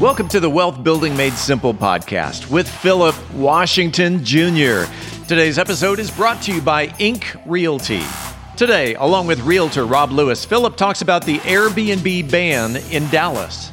Welcome to the Wealth Building Made Simple podcast with Phillip Washington Jr. Today's episode is brought to you by Ink Realty. Today, along with realtor Rob Lewis, Phillip talks about the Airbnb ban in Dallas.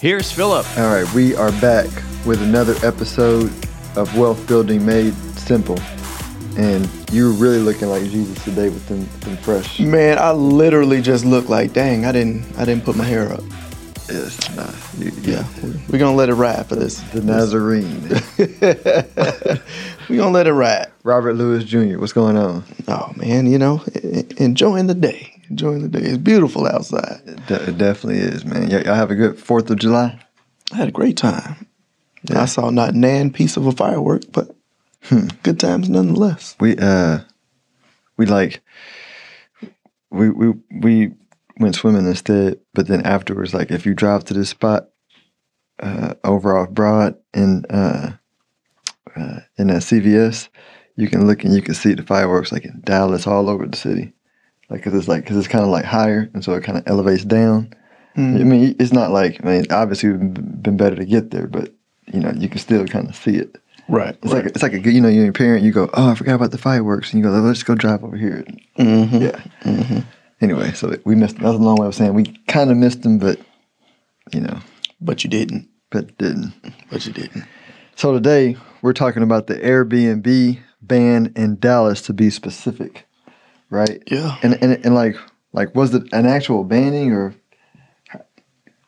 Here's Phillip. All right, we are back with another episode of Wealth Building Made Simple. And you're really looking like Jesus today with them, them fresh. Man, I literally just look like, dang, I didn't, I didn't put my hair up. Yes, nah, you, yeah, we're gonna let it ride for this. The Nazarene. we're gonna let it ride. Robert Lewis Jr., what's going on? Oh man, you know, enjoying the day enjoying the day. It's beautiful outside. It, de- it definitely is, man. I have a good Fourth of July. I had a great time. Yeah. I saw not nan piece of a firework, but hmm. good times nonetheless. We uh, we like we we we went swimming instead, but then afterwards, like if you drive to this spot uh, over off Broad in uh, uh, in a CVS, you can look and you can see the fireworks like in Dallas all over the city like cause it's like because it's kind of like higher, and so it kind of elevates down. Mm. I mean, it's not like I mean, obviously it'd been better to get there, but you know, you can still kind of see it. Right. It's right. like it's like a you know, you're a parent. You go, oh, I forgot about the fireworks, and you go, let's go drive over here. Mm-hmm. Yeah. Mm-hmm. Anyway, so we missed. That's a long way of saying we kind of missed them, but you know. But you didn't. But didn't. But you didn't. So today we're talking about the Airbnb ban in Dallas, to be specific right? Yeah. And and and like like was it an actual banning or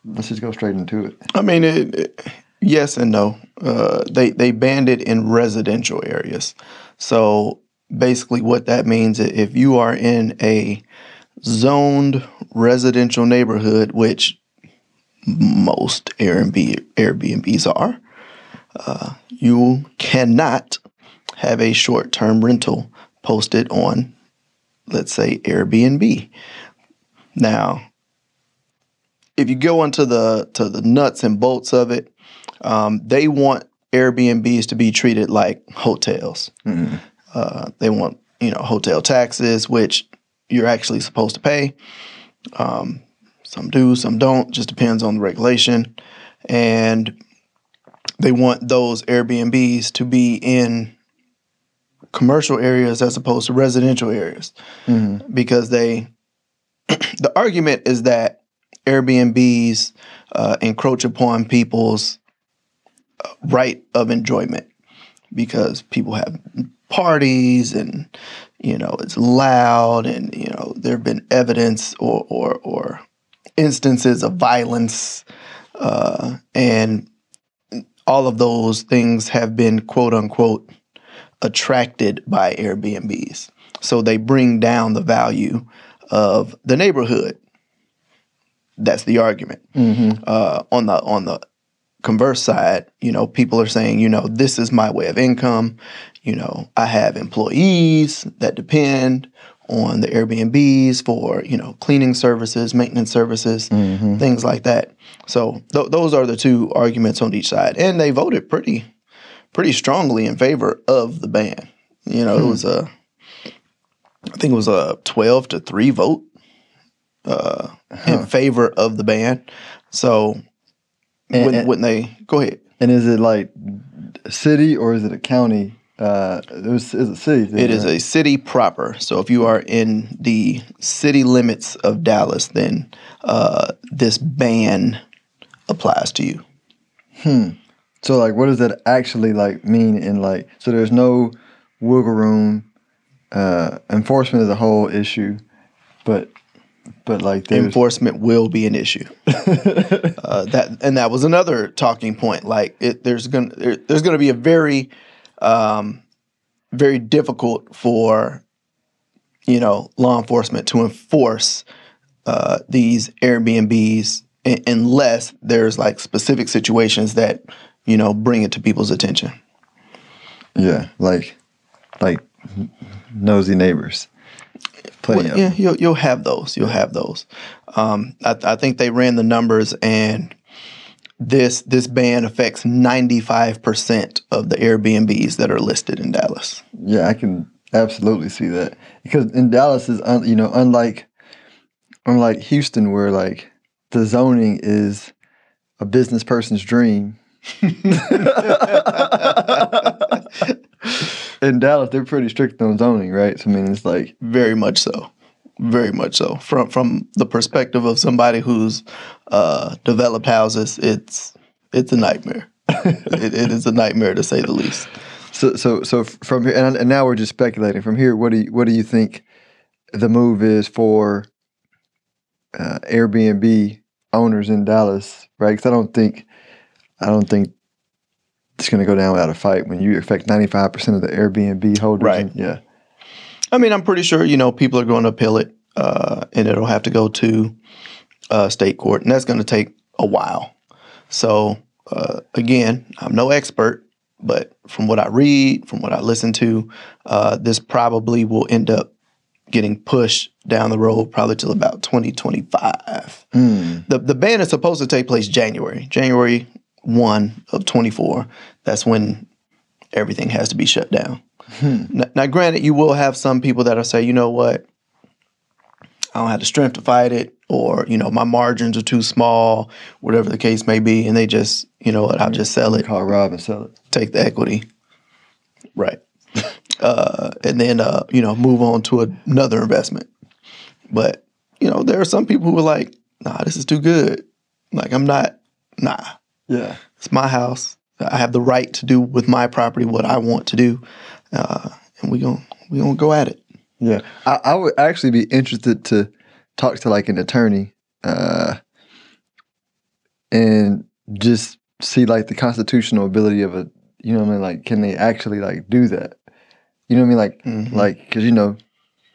let's just go straight into it. I mean, it, it, yes and no. Uh, they they banned it in residential areas. So basically, what that means is if you are in a zoned residential neighborhood, which most Airbnb Airbnbs are, uh, you cannot have a short term rental posted on let's say Airbnb. Now, if you go into the to the nuts and bolts of it, um, they want Airbnbs to be treated like hotels. Mm-hmm. Uh, they want you know hotel taxes, which you're actually supposed to pay. Um, some do, some don't. Just depends on the regulation, and they want those Airbnbs to be in commercial areas as opposed to residential areas mm-hmm. because they the argument is that Airbnbs uh, encroach upon people's uh, right of enjoyment because people have parties and you know it's loud and you know there have been evidence or or, or instances of violence uh, and all of those things have been quote unquote attracted by Airbnbs. So they bring down the value of the neighborhood. That's the argument. Mm-hmm. Uh, on the on the converse side, you know, people are saying, you know, this is my way of income. You know, I have employees that depend on the Airbnbs for you know cleaning services, maintenance services, mm-hmm. things like that. So th- those are the two arguments on each side, and they voted pretty pretty strongly in favor of the ban. You know, hmm. it was a, I think it was a twelve to three vote uh, huh. in favor of the ban. So and, when, when they go ahead, and is it like a city or is it a county? Uh, it was, it's a city. It is a city proper. So if you are in the city limits of Dallas, then uh, this ban applies to you. Hmm. So like, what does that actually like mean? In like, so there's no wiggle room. Uh, enforcement is a whole issue, but but like enforcement will be an issue. uh, that and that was another talking point. Like, it, there's gonna there, there's gonna be a very um, very difficult for you know law enforcement to enforce uh, these Airbnbs unless there's like specific situations that you know, bring it to people's attention. Yeah, like like nosy neighbors. Plenty Well, yeah, you'll you'll have those. You'll have those. Um, I, I think they ran the numbers, and this this ban affects ninety five percent of the Airbnbs that are listed in Dallas. Yeah, I can absolutely see that because in Dallas is un, you know unlike unlike Houston where like the zoning is a business person's dream. in Dallas, they're pretty strict on zoning, right? So I mean, it's like Very much so. Very much so. From from the perspective of somebody who's uh, developed houses, it's it's a nightmare. it, it is a nightmare to say the least. so so so from here, and, and now we're just speculating. From here, what do you what do you think the move is for uh, Airbnb owners in Dallas, right? Because I don't think I don't think it's going to go down without a fight when you affect ninety five percent of the Airbnb holders. Right. and- yeah. I mean, I'm pretty sure you know people are going to appeal it, uh, and it'll have to go to uh, state court, and that's going to take a while. So uh, again, I'm no expert, but from what I read, from what I listen to, uh, this probably will end up getting pushed down the road probably till about 2025. The the ban is supposed to take place January, January one of 24. That's when everything has to be shut down. Now, now, granted, you will have some people that'll say, you know what, I don't have the strength to fight it, or you know, my margins are too small, whatever the case may be, and they just, you know what, I'll just sell it, Call Rob and sell it. take the equity, right, uh, and then uh, you know, move on to another investment. But you know, there are some people who are like, nah, this is too good. Like, I'm not, nah, Yeah. it's my house. I have the right to do with my property what I want to do, uh, and we gon' we gonna go at it. Yeah, I, I would actually be interested to talk to like an attorney, uh, and just see like the constitutional ability of a, you know what I mean? Like, can they actually like do that? You know what I mean? Like, Mhm. like because you know,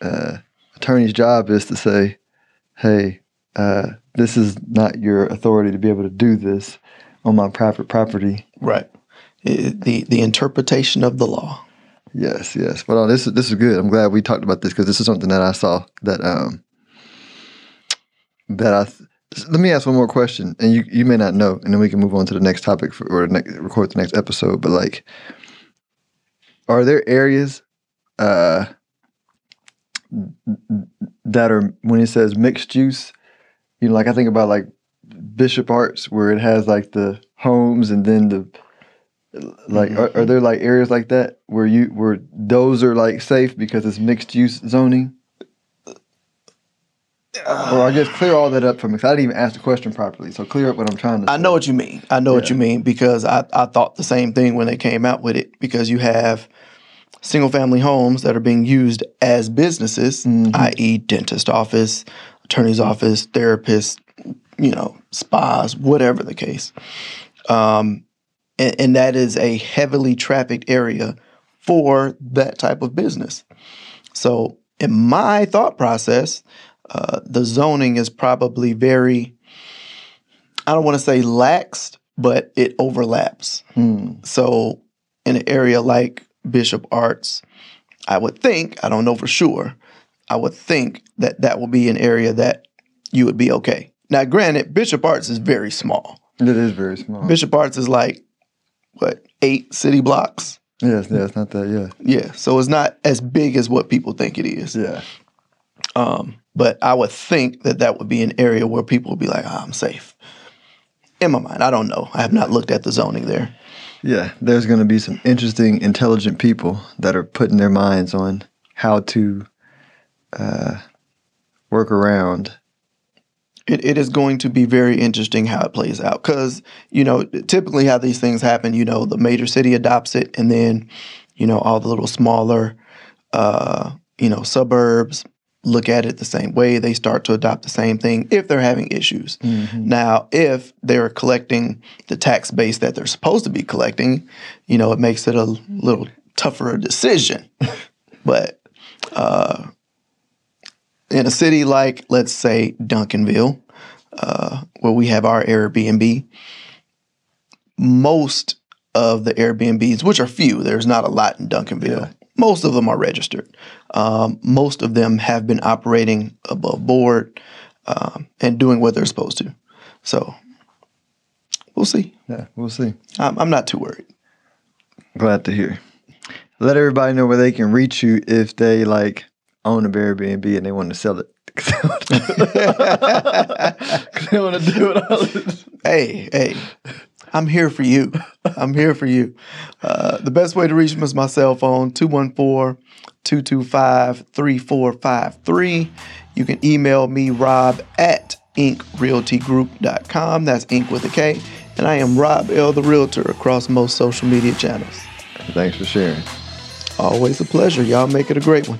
uh, attorney's job is to say, hey, uh, this is not your authority to be able to do this on my private property. Right. It- the the interpretation of the law. Yes, yes. But uh, this is this is good. I'm glad we talked about this because this is something that I saw that um that I. Th- let me ask one more question, and you you may not know, and then we can move on to the next topic for, or next, record the next episode. But like, are there areas uh that are when it says mixed use? You know, like I think about like Bishop Arts where it has like the homes and then the like are, are mm-hmm. there like areas like that where you where those are like safe because it's mixed use zoning or i guess clear all that up for me 'cause i didn't even ask the question properly so clear up what i'm trying to I say. know what you mean. I know what you mean because I, I thought the same thing when they came out with it because you have single family homes that are being used as businesses, mm-hmm. i.e., dentist office, attorney's office, therapist, you know, spas, whatever the case. Um, and, and that is a heavily trafficked area for that type of business. So, in my thought process, uh, the zoning is probably very, I don't want to say laxed, but it overlaps. Hmm. So, in an area like Bishop Arts, I would think, I don't know for sure, I would think that that will be an area that you would be okay. Now, granted, Bishop Arts is very small. it is very small Bishop Arts is like, what, eight city blocks? yes yeah it's not that yeah Yeah, so it's not as big as what people think it is. yeah Um, but I would think that that would be an area where people would be like, "Ah, I'm safe. In my mind, I don't know. I have not looked at the zoning there. yeah there's going to be some interesting intelligent people that are putting their minds on how to uh, work around It, it is going to be very interesting how it plays out because, you know, typically how these things happen, you know, the major city adopts it and then, you know, all the little smaller, uh, you know, suburbs look at it the same way. They start to adopt the same thing if they're having issues. Now, if they're collecting the tax base that they're supposed to be collecting, you know, it makes it a little tougher a decision. but uh, in a city like, let's say, Duncanville, uh, where we have our Airbnb, most of the Airbnbs, which are few, there's not a lot in Duncanville. Yeah. Most of them are registered. Um, most of them have been operating above board um, and doing what they're supposed to. So we'll see. Yeah, we'll see. I'm, I'm not too worried. Glad to hear. Let everybody know where they can reach you if they like own a Airbnb and they want to sell it. 'Cause they want to do it all. this- hey, hey, I'm here for you. I'm here for you. Uh, the best way to reach me is my cell phone, 214 225 3453. You can email me, rob at inkrealtygroup.com. That's ink with a K. And I am Rob L. the Realtor across most social media channels. Thanks for sharing. Always a pleasure. Y'all make it a great one.